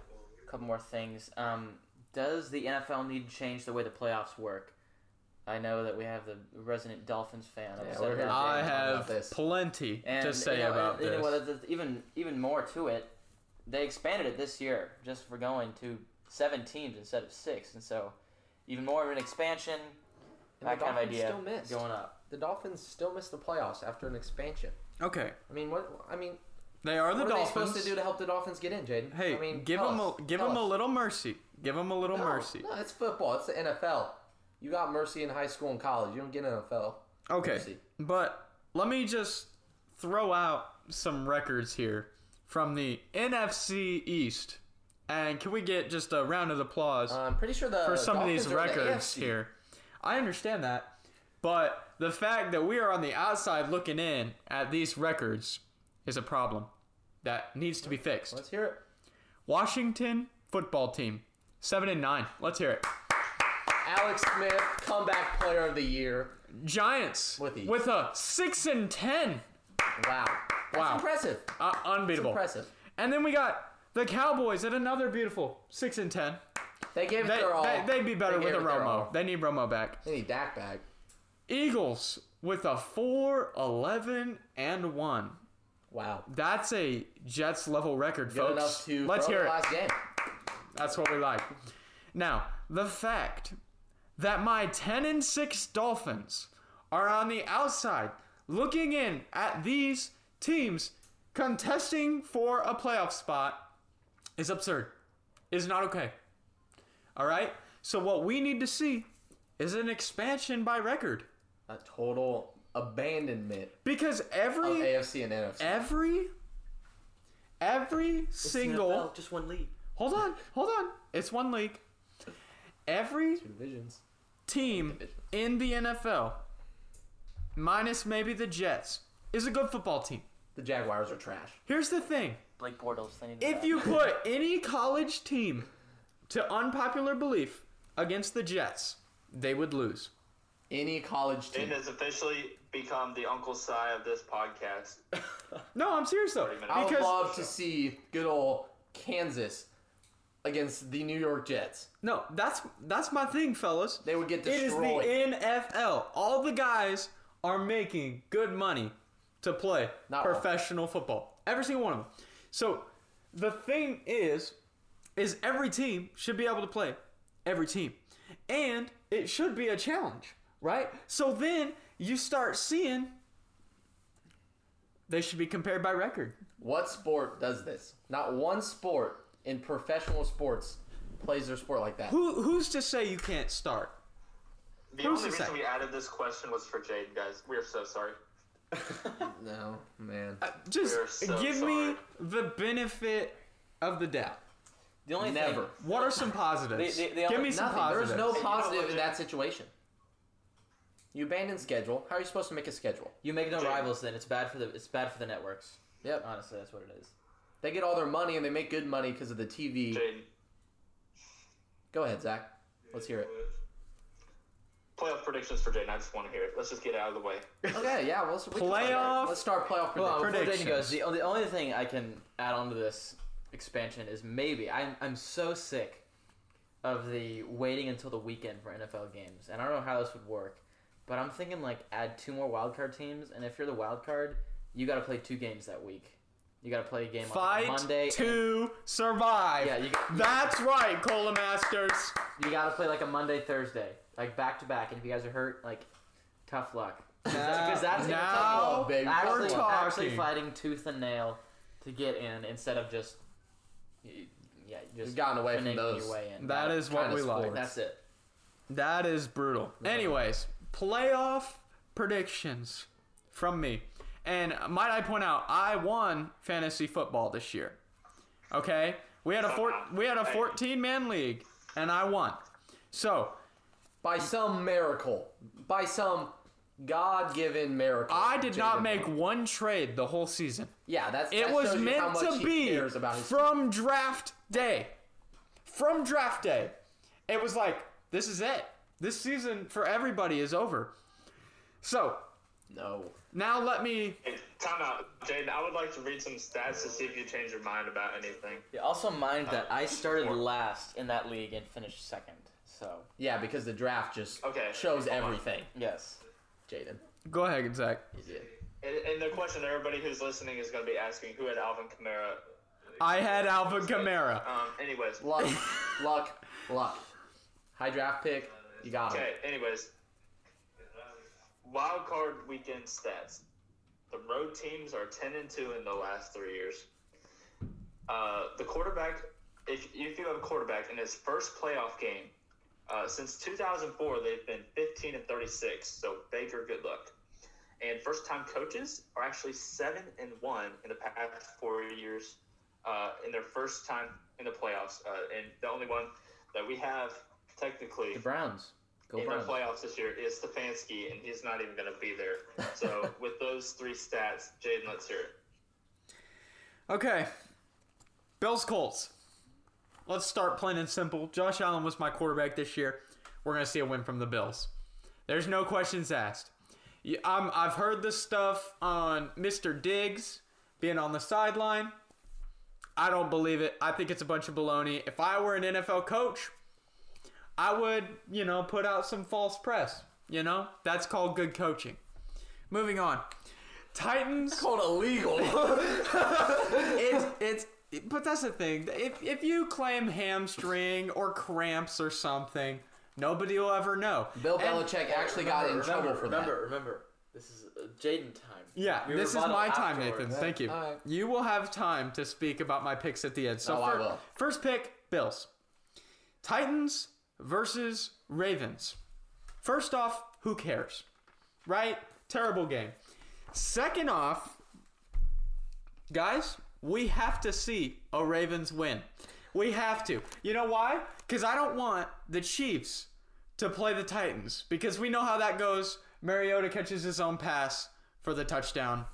a couple more things. Um, does the NFL need to change the way the playoffs work? I know that we have the resident Dolphins fan Yeah, upset we're here about I talking about have this. plenty And, to say you know, about and, you this. know what, there's even even more to it. They expanded it this year just for going to seven teams instead of six, and so even more of an expansion. And that the kind of Dolphins idea still missed. going up. The Dolphins still missed the playoffs after an expansion. Okay, I mean, what? I mean, they are the what are Dolphins. they supposed to do to help the Dolphins get in, Jaden? Hey, I mean, give them us. a give Tell them a little mercy. Give them a little no, mercy. No, it's football. It's the NFL. You got mercy in high school and college. You don't get NFL. Okay, Mercy. but let me just throw out some records here from the NFC East, and can we get just a round of applause Uh, I'm pretty sure the for some of these Dolphins in the records here? I understand that, but the fact that we are on the outside looking in at these records is a problem that needs to be fixed. Let's hear it. Washington football team, seven and nine. Let's hear it. Alex Smith, comeback player of the year. Giants With with a six and ten. Wow. That's Wow. impressive. Uh, That's unbeatable. impressive. And then we got the Cowboys at another beautiful six and ten. They gave it They, their all. they, would be better They with gave a it their Romo. They need Romo back. They need Dak back. Eagles with a 4 11 and 1. Wow. That's a Jets level record, Good folks. enough to Let's throw hear the it. last game. That's what we like. Now, the fact that my 10 and 6 Dolphins are on the outside looking in at these teams contesting for a playoff spot is absurd. Is not okay. All right? So what we need to see is an expansion by record A total abandonment because of every AFC and NFC. every every single just one league. Hold on, hold on. It's one league. Every Two divisions. team in the NFL, minus maybe the Jets, is a good football team. The Jaguars are trash. Here's the thing. Blake Bortles. They need If you put any college team to unpopular belief against the Jets, they would lose. Any college team. Jaden has officially become the Uncle Si of this podcast. No, I'm serious though. minutes. I would Because love to see good old Kansas against the New York Jets. no, that's that's my thing, fellas. They would get It is the destroyed. NFL. All the guys are making good money to play Not all. professional football. Every single one of them. So the thing is, is every team should be able to play every team, and it should be a challenge, right? So then you start seeing they should be compared by record. What sport does this? Not one sport in professional sports plays their sport like that. Who who's to say you can't start? The Who's only to reason say? we added this question was for Jaden, guys. We are so sorry. No, man. Uh, Just so give sorry. me the benefit of the doubt. The only Never. Thing, What are some positives? The- the- the Give only- me some Nothing. positives. There's no positive in that situation. You abandon schedule. How are you supposed to make a schedule? you make no Jay- rivals. Then it's bad for the it's bad for the networks. Yep. Honestly, that's what it is. They get all their money and they make good money because of the TV. Jaden. Go ahead, Zach. Let's hear it. Playoff predictions for Jaden. I just want to hear it. Let's just get out of the way. Okay, yeah. Well, let's, we can start there. Playoff- Let's start playoff Well, predictions. before Jaden goes, the only, the only thing I can add on to this expansion is maybe I'm I'm so sick of the waiting until the weekend for NFL games, and I don't know how this would work, but I'm thinking like add two more wild card teams, and if you're the wild card, you got to play two games that week. You got to play a game Fight on Monday. and- to survive. Yeah, you got- That's right, Cola Masters. You got to play like a Monday, Thursday, like back to back. And if you guys are hurt, like tough luck. Because that's now baby, actually, we're talking. actually fighting tooth and nail to get in instead of just yeah, just We've gotten away from finagling those. your way in. That is what kinda we like. that's it. That is brutal. Anyways, playoff predictions from me. And might I point out, I won fantasy football this year. Okay, we had a four, we had a 14 man league, and I won. So By some miracle, by some God-given miracle. I did not make won. one trade the whole season. Yeah, that's. It that was shows you how meant much to he be cares about his from draft day. From draft day. It was like, this is it. This season for everybody is over. So, No. now let me. Hey, time out, Jaden. I would like to read some stats to see if you change your mind about anything. Yeah, also mind uh, that I started last in that league and finished second. So Yeah, because the draft just Okay, shows hold on. everything. yes. Jaden. Go ahead, Zach. Idiot. And, and the question everybody who's listening is going to be asking who had Alvin Kamara. I had Alvin Kamara. Um. Anyways. Luck, luck, luck. High draft pick. You got him. Okay. Anyways. Wild card weekend stats. The road teams are ten and two in the last three years. Uh, the quarterback, if if you have a quarterback in his first playoff game, uh, since 2004, they've been 15 and 36. So Baker, good luck. And first time coaches are actually seven and one in the past four years uh, in their first time in the playoffs. Uh, and the only one that we have technically The Browns. Go in Browns. the playoffs this year is Stefanski, and he's not even going to be there. So with those three stats, Jaden, let's hear it. Okay. Bills Colts. Let's start plain and simple. Josh Allen was my quarterback this year. We're going to see a win from the Bills. There's no questions asked. I'm, I've heard this stuff on Mr. Diggs being on the sideline. I don't believe it. I think it's a bunch of baloney. If I were an NFL coach, I would, you know, put out some false press. You know, that's called good coaching. Moving on. Titans. Called illegal. it's it's but that's the thing. If if you claim hamstring or cramps or something, nobody will ever know. Bill And- Belichick actually got in remember, trouble for remember, that. Remember, remember. this is uh, Jaden time. Yeah, Your this is my time, afterwards. Nathan. Thank you. Alright. You will have time to speak about my picks at the end. So I will. first pick, Bills. Titans versus Ravens. First off, who cares? Right? Terrible game. Second off, guys, we have to see a Ravens win. We have to. You know why? Because I don't want the Chiefs to play the Titans because we know how that goes. Mariota catches his own pass for the touchdown.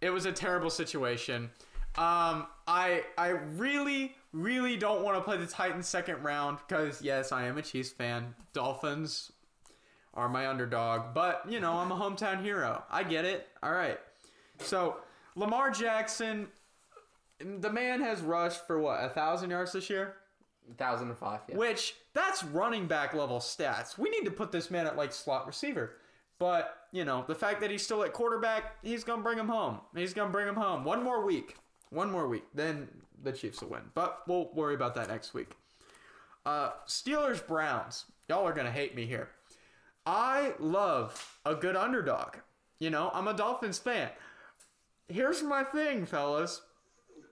It was a terrible situation. Um, I I really really don't want to play the Titans second round because yes, I am a Chiefs fan. Dolphins are my underdog, but you know I'm a hometown hero. I get it. All right. So Lamar Jackson, the man has rushed for what a thousand yards this year. 1005. Yeah. Which that's running back level stats. We need to put this man at like slot receiver. But, you know, the fact that he's still at quarterback, he's going to bring him home. He's going to bring him home. One more week. One more week. Then the Chiefs will win. But we'll worry about that next week. Uh, Steelers Browns. Y'all are going to hate me here. I love a good underdog. You know, I'm a Dolphins fan. Here's my thing, fellas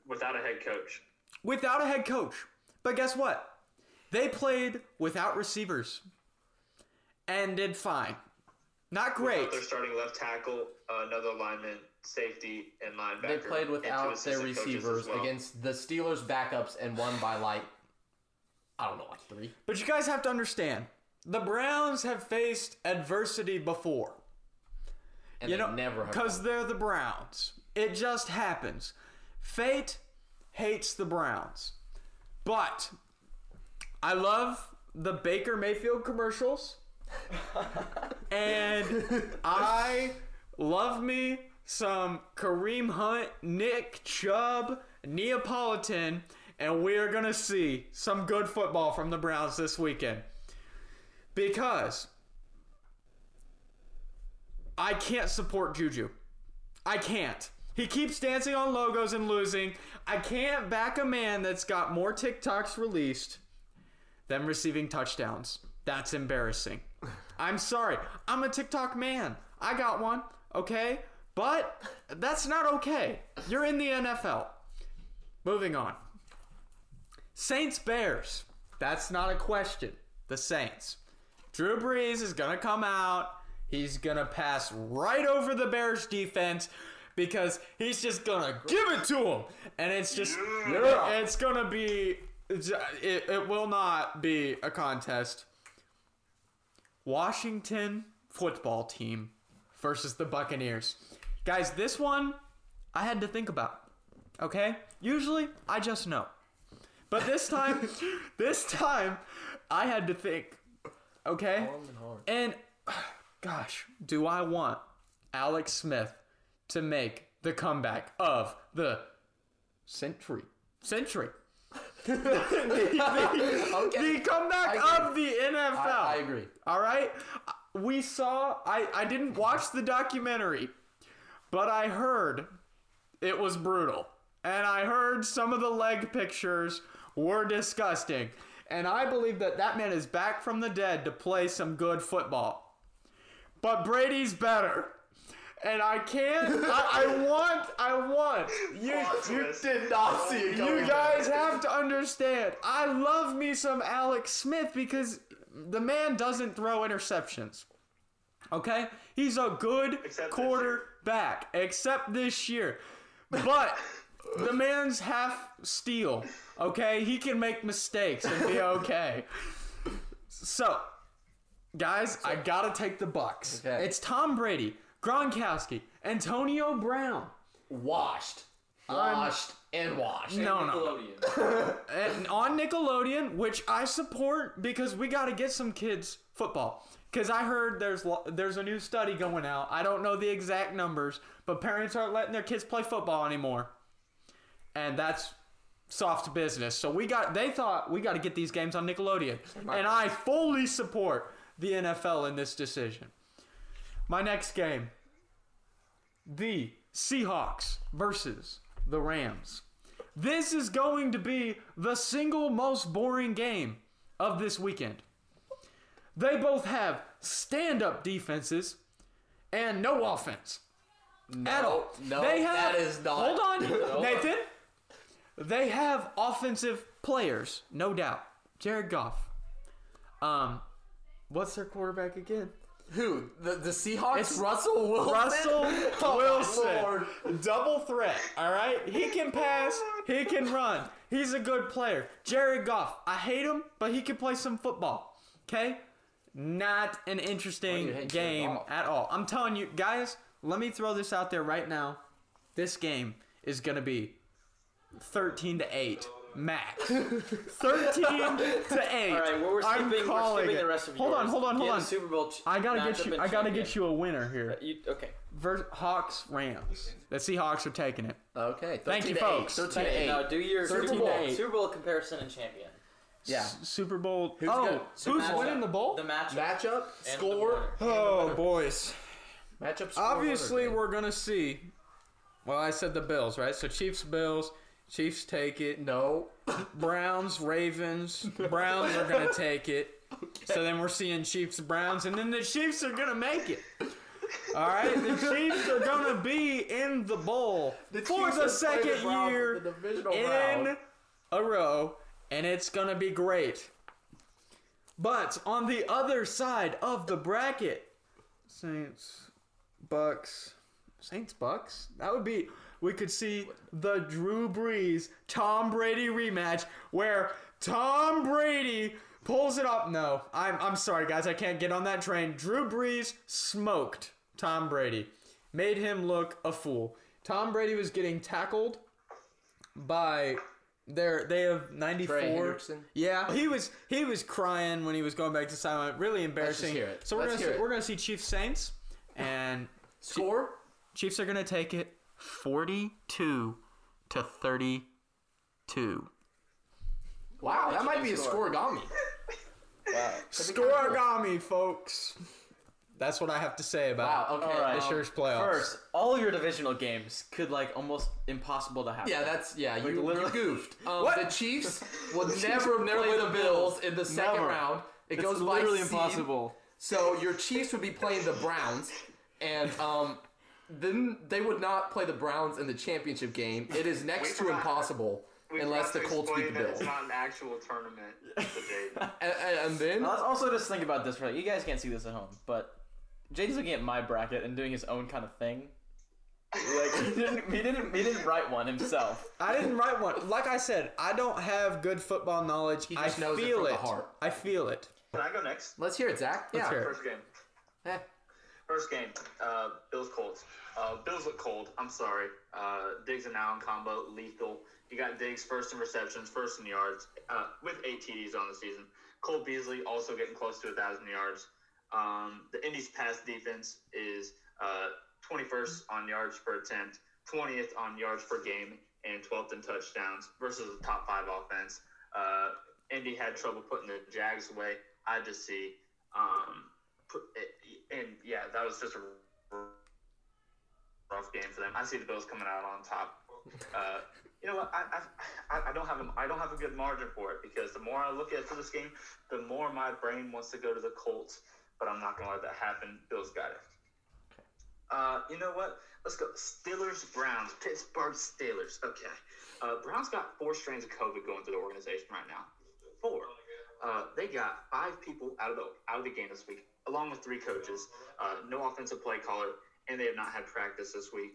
Without a head coach. without a head coach. But guess what? They played without receivers and did fine. Not great. Without their starting left tackle, uh, another lineman, safety, and linebacker. They played without their assistant coaches as receivers well. against the Steelers backups and won by like I don't know, like three. But you guys have to understand the Browns have faced adversity before. And You they know, never have because they're the Browns. It just happens. Fate hates the Browns. But I love the Baker Mayfield commercials. and I love me some Kareem Hunt, Nick Chubb, Neapolitan, and we are going to see some good football from the Browns this weekend. Because I can't support Juju. I can't. He keeps dancing on logos and losing. I can't back a man that's got more TikToks released than receiving touchdowns. That's embarrassing. I'm sorry. I'm a TikTok man. I got one, okay? But that's not okay. You're in the NFL. Moving on. Saints Bears. That's not a question. The Saints. Drew Brees is going to come out. He's gonna pass right over the Bears defense because he's just gonna give it to him, and it's just Yeah. it's gonna be it, it will not be a contest. Washington football team versus the Buccaneers. Guys, this one I had to think about. Okay? Usually I just know. But this time this time I had to think. Okay? And gosh, do I want Alex Smith to make the comeback of the Century. century? the, the comeback I agree. of the NFL. I, I agree. All right. We saw. I I didn't watch the documentary, but I heard it was brutal, and I heard some of the leg pictures were disgusting, and I believe that that man is back from the dead to play some good football. But Brady's better. And I can't. I, I want. I want. You, you Did not see it you coming. guys have to understand. I love me some Alex Smith because the man doesn't throw interceptions. Okay? He's a good Except this quarterback, except this year. But the man's half steel. Okay? He can make mistakes and be okay. So, guys, I gotta take the Bucks. Okay. It's Tom Brady, Gronkowski, Antonio Brown. Washed. Washed and washed. No, no. Nickelodeon. and on Nickelodeon, which I support because we got to get some kids football. Because I heard there's lo- there's a new study going out. I don't know the exact numbers, but parents aren't letting their kids play football anymore, and that's soft business. So we got they thought we got to get these games on Nickelodeon, and I fully support the NFL in this decision. My next game, the Seahawks versus the Rams. This is going to be the single most boring game of this weekend. They both have stand up defenses and no offense at all. no, they have, that is not- Hold on, Nathan. They have offensive players, no doubt. Jared Goff. Um, what's their quarterback again? Who? The the Seahawks? It's Russell Wilson. Russell Oh, Wilson. Lord. Double threat, all right? He can pass, he can run. He's a good player. Jared Goff, I hate him, but he can play some football. Okay? Not an interesting you hate Jared game at all. I'm telling you, guys, let me throw this out there right now. This game is going to be 13 to 8 max. 13 to 8. All right, well, we're I'm skipping, we're calling skipping it. the rest of Hold yours. on, hold on, hold Get on. Super Bowl. ch- I gotta get you. I gotta champion. get you a winner here. You, okay. Vers- Hawks Rams. The Seahawks are taking it. Okay. Thank you, folks. 8. 13 to 8. now do your Super Super Bowl. Bowl, Super Bowl comparison and champion. Yeah. S- Super Bowl. Who's oh, got- who's matchup. winning the bowl? The matchup. Matchup, and score, oh, the winner. oh boys. matchup. Score, Obviously, winner. we're gonna see. Well, I said the Bills, right? So Chiefs, Bills. Chiefs take it. no. Browns, Ravens. Browns are gonna take it. So then we're seeing Chiefs, Browns, and then the Chiefs are gonna make it. All right, the Chiefs are gonna be in the bowl for the second the year in the in round. a row, and it's gonna be great. But on the other side of the bracket, Saints, Bucks, Saints, Bucks. That would be. We could see the Drew Brees Tom Brady rematch where Tom Brady pulls it up. No, I'm I'm sorry guys, I can't get on that train. Drew Brees smoked Tom Brady, made him look a fool. Tom Brady was getting tackled by their they have 94 yeah he was he was crying when he was going back to silent really embarrassing hear it. so we're Let's gonna see, we're gonna see chiefs saints and Score. chiefs are gonna take it 42 to 32 Wow, that might be a score. scorigami. Wow. scorigami folks that's what i have to say about Wow. Okay. All right. this um, year's playoffs First, all your divisional games could like almost impossible to happen. Yeah, that's yeah. You, Like, you literally- goofed. Um, What? The Chiefs will never never play the Bills in the second Never. round. It it's goes literally by seed. impossible. So your Chiefs would be playing the Browns, and um, then they would not play the Browns in the championship game. It is next to impossible We unless the Colts beat the explain that Bills. It's not an actual tournament debate. And, and- and then Now, let's also just think about this, right? You guys can't see this at home, but JD's looking at my bracket and doing his own kind of thing. Like he didn't, he didn't, he didn't write one himself. I didn't write one. Like I said, I don't have good football knowledge. He just I knows it feel from the it. heart. I feel it. Can I go next? Let's hear it, Zach. Let's yeah. hear it. First game. Eh. First game. Uh, Bills Colts. Uh, Bills look cold. I'm sorry. Uh, Diggs and Allen combo lethal. You got Diggs first in receptions, first in yards, uh, with eight TDs on the season. Cole Beasley also getting close to a thousand yards. Um, the Indy's pass defense is uh, 21st on yards per attempt, 20th on yards per game, and 12th in touchdowns versus the top five offense. Uh, Indy had trouble putting the Jags away. I just see. Um, and yeah, that was just a rough game for them. I see the Bills coming out on top. Uh, you know what? I, I, I don't have a, I don't have a good margin for it because the more I look at for this game, the more my brain wants to go to the Colts. But I'm not gonna let that happen. Bills got it. Uh, you know what? Let's go. Steelers, Browns, Pittsburgh Steelers. Okay. Uh, Browns got four strains of COVID going through the organization right now. Four. Uh, they got five people out of the out of the game this week, along with three coaches. Uh, no offensive play caller, and they have not had practice this week.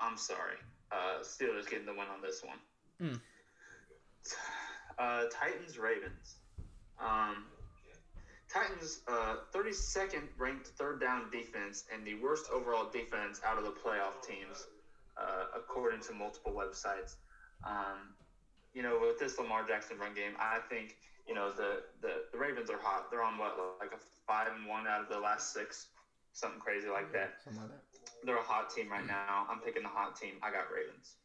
I'm sorry. Uh, Steelers getting the win on this one. Hmm. Uh, Titans, Ravens. Um, Titans, uh, 32nd ranked third down defense and the worst overall defense out of the playoff teams, uh, according to multiple websites. Um, you know, with this Lamar Jackson run game, I think you know the, the, the Ravens are hot. They're on what like a five and one out of the last six, something crazy like that. Like that. They're a hot team right now. I'm picking the hot team. I got Ravens.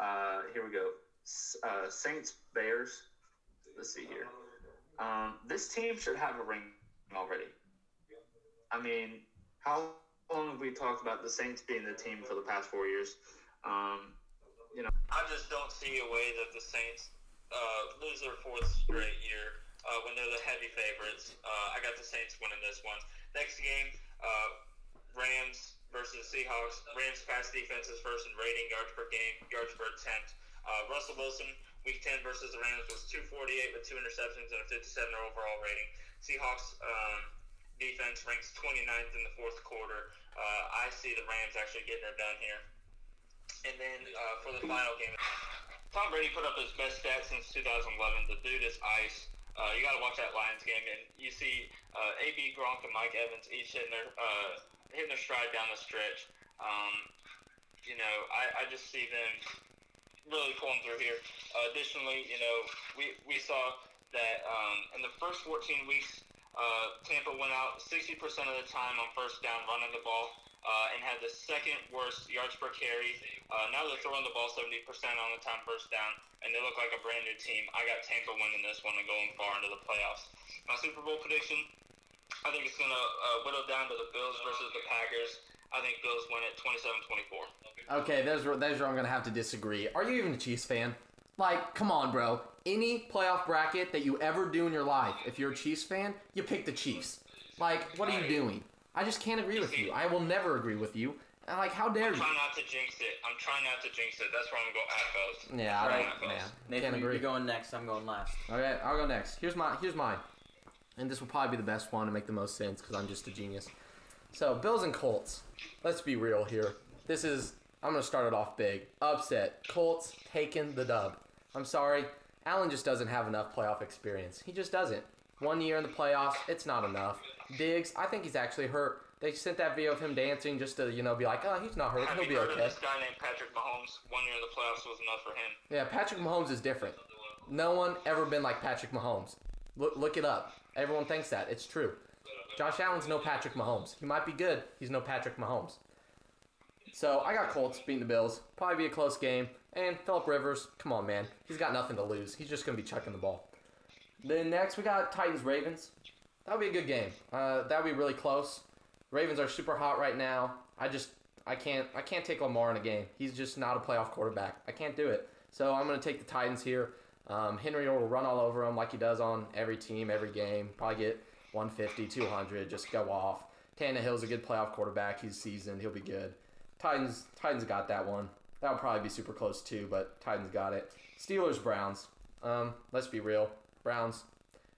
Uh, here we go. S- Uh, Saints Bears. Let's see here. Um, this team should have a ring already. I mean, how long have we talked about the Saints being the team for the past four years? Um, you know, I just don't see a way that the Saints uh, lose their fourth straight year uh, when they're the heavy favorites. Uh, I got the Saints winning this one. Next game, uh, Rams versus Seahawks. Rams pass defense is first in rating, yards per game, yards per attempt. Uh, Russell Wilson, week 10 versus the Rams, was 248 with two interceptions and a 57 overall rating. Seahawks um, defense ranks 29th in the fourth quarter. Uh, I see the Rams actually getting it done here. And then uh, for the final game, Tom Brady put up his best stats since 2011. The dude is ice. Uh, you got to watch that Lions game, and you see uh, AB Gronk and Mike Evans each hitting their uh, hitting their stride down the stretch. Um, you know, I, I just see them really pulling through here. Uh, additionally, you know, we we saw that um, in the first 14 weeks, uh, Tampa went out 60% of the time on first down running the ball. Uh, and had the second worst yards per carry. Uh, now they're throwing the ball 70% on the time first down, and they look like a brand new team. I got Tampa winning this one and going far into the playoffs. My Super Bowl prediction I think it's going to uh, whittle down to the Bills versus the Packers. I think Bills win it 27-24. Okay, there's where- there's where I'm gonna have to disagree. Are you even a Chiefs fan? Like, come on, bro. Any playoff bracket that you ever do in your life, if you're a Chiefs fan, you pick the Chiefs. Like, what are you doing? I just can't agree with you. I will never agree with you. And, Like, how dare I'm you? trying not to jinx it. I'm trying not to jinx it. That's where I'm going to go at Bills. Yeah, I Right. don't, man. Nathan, Can't you're going next. I'm going last. Okay, I'll go next. Here's my here's mine, and this will probably be the best one to make the most sense because I'm just a genius. So Bills and Colts. Let's be real here. This is I'm gonna start it off big. Upset. Colts taking the dub. I'm sorry, Allen just doesn't have enough playoff experience. He just doesn't. One year in the playoffs, it's not enough. Diggs, I think he's actually hurt. They sent that video of him dancing just to you know be like, oh, he's not hurt. Have He'll you be heard okay. of this guy named Patrick Mahomes? One year in the playoffs was enough for him. Yeah, Patrick Mahomes is different. No one ever been like Patrick Mahomes. Look, look it up. Everyone thinks that. It's true. Josh Allen's no Patrick Mahomes. He might be good. He's no Patrick Mahomes. So I got Colts beating the Bills. Probably be a close game. And Philip Rivers, come on, man. He's got nothing to lose. He's just gonna be chucking the ball. Then next we got Titans Ravens. That'll be a good game. Uh, that'll be really close. Ravens are super hot right now. I just I can't I can't take Lamar in a game. He's just not a playoff quarterback. I can't do it. So I'm gonna take the Titans here. Um, Henry will run all over him like he does on every team, every game. Probably get 150, 200, just go off. Tannehill's a good playoff quarterback. He's seasoned. He'll be good. Titans Titans got that one. That'll probably be super close too, but Titans got it. Steelers Browns. Um, let's be real. Browns,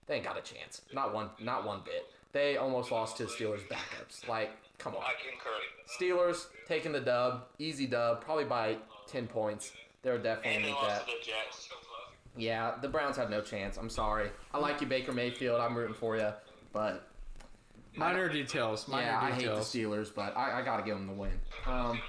they ain't got a chance. Not one not one bit. They almost lost to the Steelers backups. Like, come on. I concur. Steelers taking the dub, easy dub, probably by 10 points. They're definitely and they lost that. To the Jets. Yeah, the Browns have no chance. I'm sorry. I like you, Baker Mayfield. I'm rooting for you, but Minor details. Minor yeah, I hate the. Steelers, but I, I gotta give them the win. Um,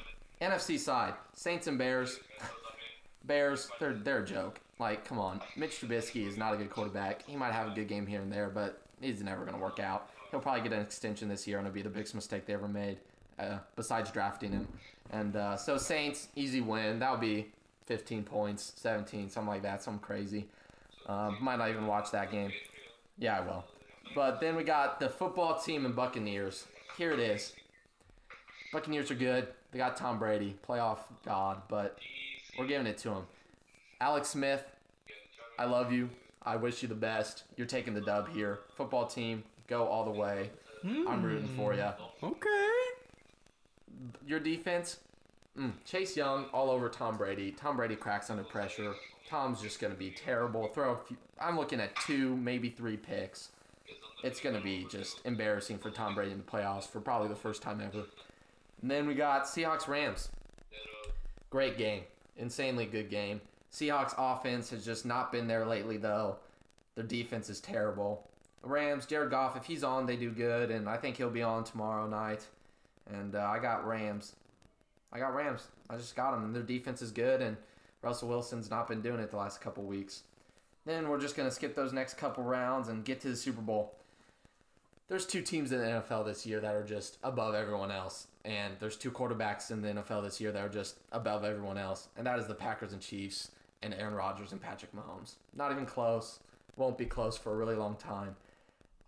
NFC side, Saints and Bears. Bears, they're they're a joke. Like, come on, Mitch Trubisky is not a good quarterback. He might have a good game here and there, but he's never gonna work out. He'll probably get an extension this year, and it'll be the biggest mistake they ever made, uh, besides drafting him. And uh, so Saints, easy win. That would be 15 points, 17, something like that, something crazy. Um, might not even watch that game. Yeah, I will. But then we got the football team and Buccaneers. Here it is. Buccaneers are good. They got Tom Brady, playoff god, but we're giving it to him. Alex Smith, I love you. I wish you the best. You're taking the dub here. Football team, go all the way. I'm rooting for you. Okay. Your defense, mm, Chase Young all over Tom Brady. Tom Brady cracks under pressure. Tom's just going to be terrible. Throw a few, I'm looking at two, maybe three picks. It's going to be just embarrassing for Tom Brady in the playoffs for probably the first time ever. And then we got Seahawks Rams. Great game. Insanely good game. Seahawks offense has just not been there lately, though. Their defense is terrible. Rams, Jared Goff, if he's on, they do good, and I think he'll be on tomorrow night. And uh, I got Rams. I got Rams. I just got them. And their defense is good, and Russell Wilson's not been doing it the last couple weeks. Then we're just going to skip those next couple rounds and get to the Super Bowl. There's two teams in the NFL this year that are just above everyone else. And there's two quarterbacks in the NFL this year that are just above everyone else. And that is the Packers and Chiefs and Aaron Rodgers and Patrick Mahomes. Not even close. Won't be close for a really long time.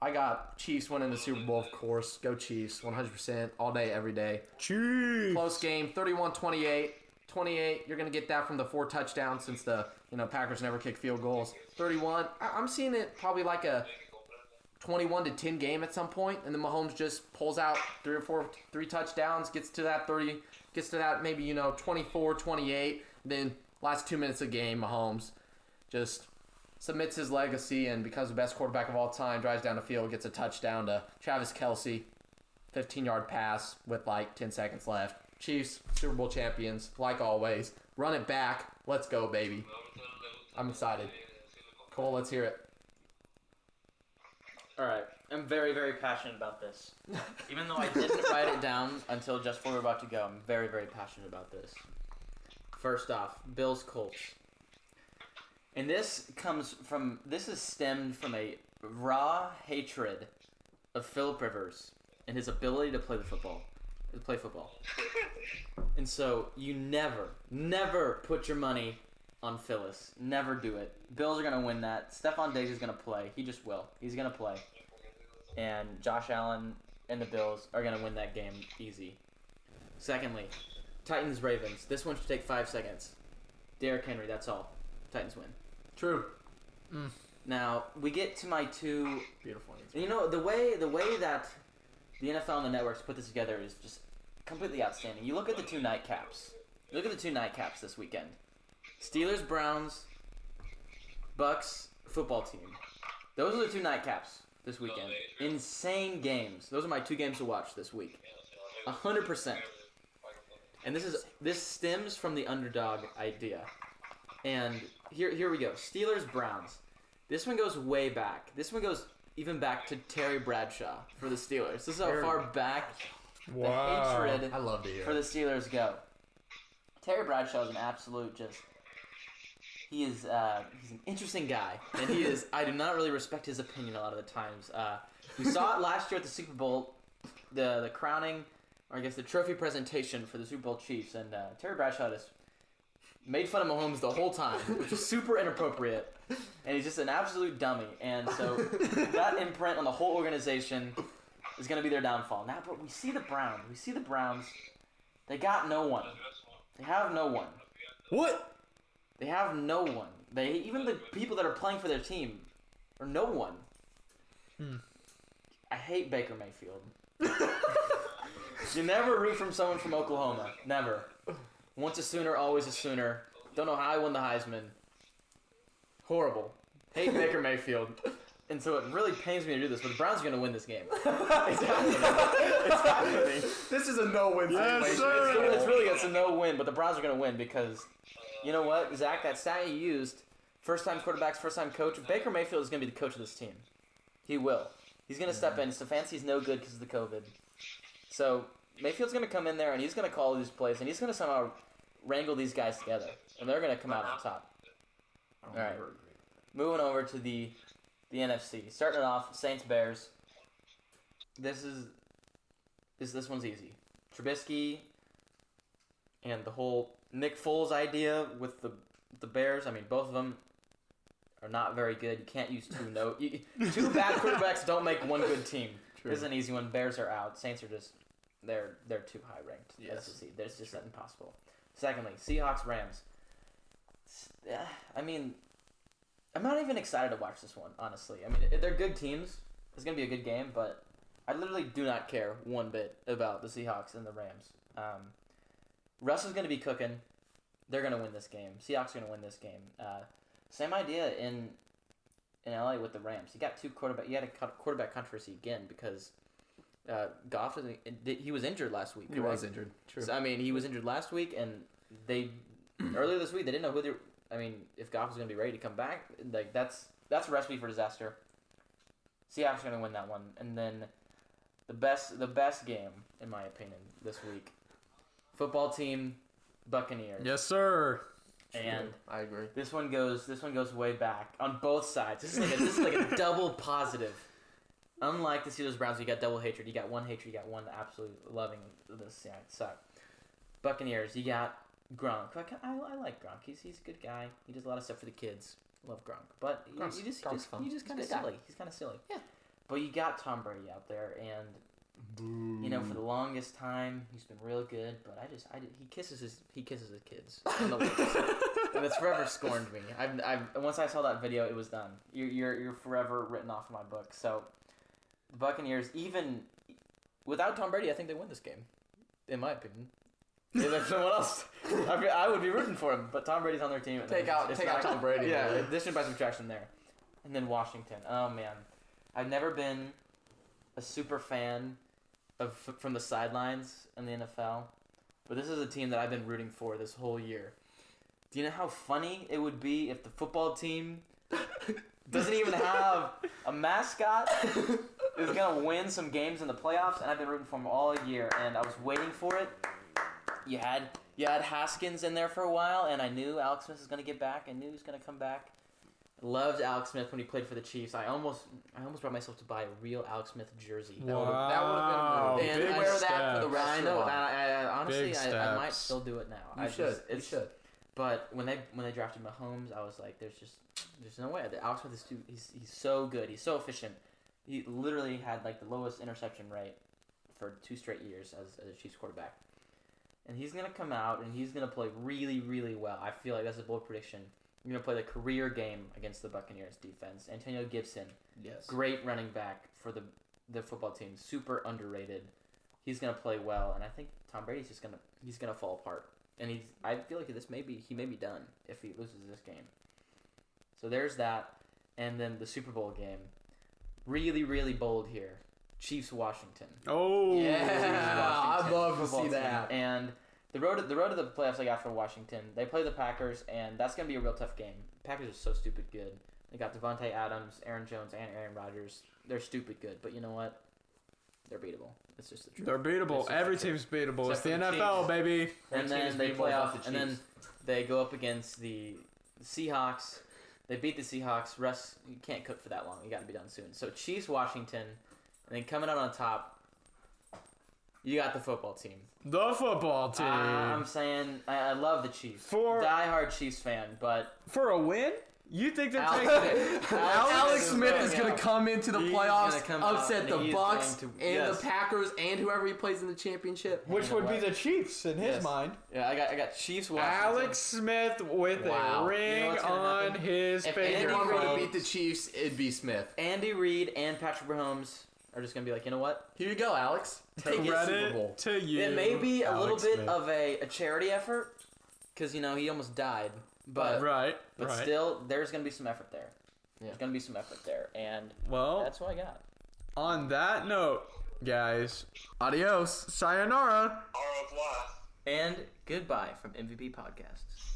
I got Chiefs winning the Super Bowl, of course. Go Chiefs, 100%, all day, every day. Chiefs. Close game, 31-28. 28, you're going to get that from the four touchdowns since the, you know, Packers never kick field goals. 31, I- I'm seeing it probably like a 21 to 10 game at some point, and then Mahomes just pulls out three or four, three touchdowns, gets to that 30, gets to that maybe, you know, 24, 28. Then last two minutes of game, Mahomes just submits his legacy and becomes the best quarterback of all time, drives down the field, gets a touchdown to Travis Kelce, 15 yard pass with like 10 seconds left. Chiefs, Super Bowl champions, like always. Run it back. Let's go, baby. I'm excited. Cole, let's hear it. All right, I'm very, very passionate about this. Even though I didn't write it down until just before we we're about to go, I'm very, very passionate about this. First off, Bills Colts. And this comes from, this is stemmed from a raw hatred of Philip Rivers and his ability to play the football, to play football. And so you never, never put your money on Phyllis. Never do it. Bills are gonna win that. Stefon Diggs is gonna play. He just will. He's gonna play. And Josh Allen and the Bills are gonna win that game easy. Secondly, Titans Ravens. This one should take five seconds. Derrick Henry. That's all. Titans win. True. Mm. Now we get to my two Beautiful answer. you know the way the way that the NFL and the networks put this together is just completely outstanding. You look at the two nightcaps. You look at the two nightcaps this weekend. Steelers, Browns, Bucks football team. Those are the two nightcaps this weekend. Insane games. Those are my two games to watch this week. A hundred percent. And this is this stems from the underdog idea. And here here we go. Steelers Browns. This one goes way back. This one goes even back to Terry Bradshaw for the Steelers. This is how far back the Wow. hatred I love to hear for the. Steelers go. Terry Bradshaw is an absolute just. He is uh, he's an interesting guy, and he is. I do not really respect his opinion a lot of the times. Uh, we saw it last year at the Super Bowl, the the crowning, or I guess the trophy presentation for the Super Bowl Chiefs, and uh, Terry Bradshaw just made fun of Mahomes the whole time, which was super inappropriate, and he's just an absolute dummy. And so that imprint on the whole organization is going to be their downfall. Now, but we see the Browns. We see the Browns. They got no one. They have no one. What? They have no one. They even the people that are playing for their team are no one. I hate Baker Mayfield. you never root from someone from Oklahoma. Never. Once a Sooner, always a Sooner. Don't know how I won the Heisman. Horrible. Hate Baker Mayfield. and so it really pains me to do this, but the Browns are going to win this game. it's happening. It's happening. This is a no-win Yes, situation. sir. It's, it's really it's a no win, but the Browns are going to win because you know what, Zach, that stat you used, first time quarterbacks, first time coach. Baker Mayfield is going to be the coach of this team. He will. He's going to step in. Stefanski's no good because of the COVID. So Mayfield's going to come in there and he's going to call these plays and he's going to somehow wrangle these guys together, and they're going to come out on top. All right. Moving over to the the NFC. Starting it off, Saints Bears. This is is this one's easy. Trubisky and the whole Nick Foles idea with the the Bears. I mean, both of them are not very good. You can't use two no you, two bad quarterbacks don't make one good team. True. This is an easy one. Bears are out. Saints are just they're they're too high ranked. Yes. SEC. There's just that impossible. Secondly, Seahawks Rams. I mean, I'm not even excited to watch this one. Honestly, I mean they're good teams. It's gonna be a good game, but I literally do not care one bit about the Seahawks and the Rams. Um, Russ is gonna be cooking. They're gonna win this game. Seahawks are gonna win this game. Uh, same idea in in LA with the Rams. You got two quarterback. You had a quarterback controversy again because uh, Goff was he was injured last week. He was injured. True. So, I mean, he was injured last week, and they earlier this week they didn't know who they. I mean, if Goff was going to be ready to come back, like that's that's a recipe for disaster. Seahawks are going to win that one, and then the best the best game in my opinion this week, football team, Buccaneers, Yes, sir. and I agree. this one goes this one goes way back on both sides. This is like a, this is like a double positive. Unlike the Steelers Browns, you got double hatred. You got one hatred. You got one absolute loving this. Yeah, sucked. Buccaneers, you got Gronk. I, I, I like Gronk. He's, he's a good guy. He does a lot of stuff for the kids. Love Gronk, but you, you just you just, fun. you just kind of good guy. silly. He's kind of silly. Yeah. But you got Tom Brady out there, and you know for the longest time he's been real good. But I just I did- he kisses his he kisses his kids. on the lips. and it's forever scorned me. I've, I've once I saw that video, it was done. You're you're, you're forever written off my book. So the Buccaneers, even without Tom Brady, I think they win this game. In my opinion, if there's someone else, I, mean, I would be rooting for him. But Tom Brady's on their team. and Take it's- out- it's take out Tom Brady, Yeah, man. addition by subtraction there, and then Washington. Oh man, I've never been a super fan of from the sidelines in the NFL, but this is a team that I've been rooting for this whole year. Do you know how funny it would be if the football team doesn't even have a mascot? is gonna win some games in the playoffs, and I've been rooting for them all year, and I was waiting for it. You had you had Haskins in there for a while, and I knew Alex Smith was gonna get back. I knew he was gonna come back. Loved Alex Smith when he played for the Chiefs. I almost I almost brought myself to buy a real Alex Smith jersey. That would've- Wow. that would've been a move. And You'd I- wear that for the steps. rest I know. I. I, I, honestly, I, I might still do it now. You I should. Just, you should. But when they when they drafted Mahomes, I was like, there's just there's no way. Alex Smith is too. He's he's so good. He's so efficient. He literally had like the lowest interception rate for two straight years as, as a Chiefs quarterback. And he's gonna come out and he's gonna play really really well. I feel like that's a bold prediction. You're gonna play the career game against the Buccaneers defense. Antonio Gibson, Yes. great running back for the the football team, super underrated. He's gonna play well, and I think Tom Brady's just gonna he's gonna fall apart. And he's I feel like this may be he may be done if he loses this game. So there's that, and then the Super Bowl game, really really bold here, Chiefs Washington. Oh. Yeah. I'd love to football see team. that. And the road the road to the playoffs I got for Washington. They play the Packers, and that's gonna be a real tough game. Packers are so stupid good. They got Davante Adams, Aaron Jones, and Aaron Rodgers. They're stupid good, but you know what? They're beatable. It's just the truth. They're beatable. It's just Every the truth. team's beatable. Except it's the the NFL, Chiefs. baby. and team then they play off, the and then Chiefs. they go up against the, the Seahawks. They beat the Seahawks. Russ, you can't cook for that long. You got to be done soon. So Chiefs, Washington, and then coming out on top, you got the football team. The football team. I'm saying I, I love the Chiefs. For- diehard Chiefs fan, but For a win? You think they're Alex taking Smith. it? Alex Smith is Yeah. going to come into the He's playoffs, gonna come out upset the Bucks going to- and yes. the Packers and whoever he plays in the championship. Which You know would be the Chiefs in his Yes. mind. yeah, I got I got Chiefs. Washington. Alex Smith with Wow. a You know ring what's gonna on happen? his If finger. If anyone were to beat the Chiefs, it'd be Smith. Andy Reid and Patrick Mahomes are just gonna be like, you know what? Here you go, Alex. Take it Super Bowl. to you. it may be a little bit Smith. of a, a charity effort, because you know he almost died, but right, but right. still there's gonna be some effort there. Yeah. There's gonna be some effort there, and Well, that's what I got. on that note, guys, adios, sayonara. Au revoir. And goodbye from MVP Podcasts.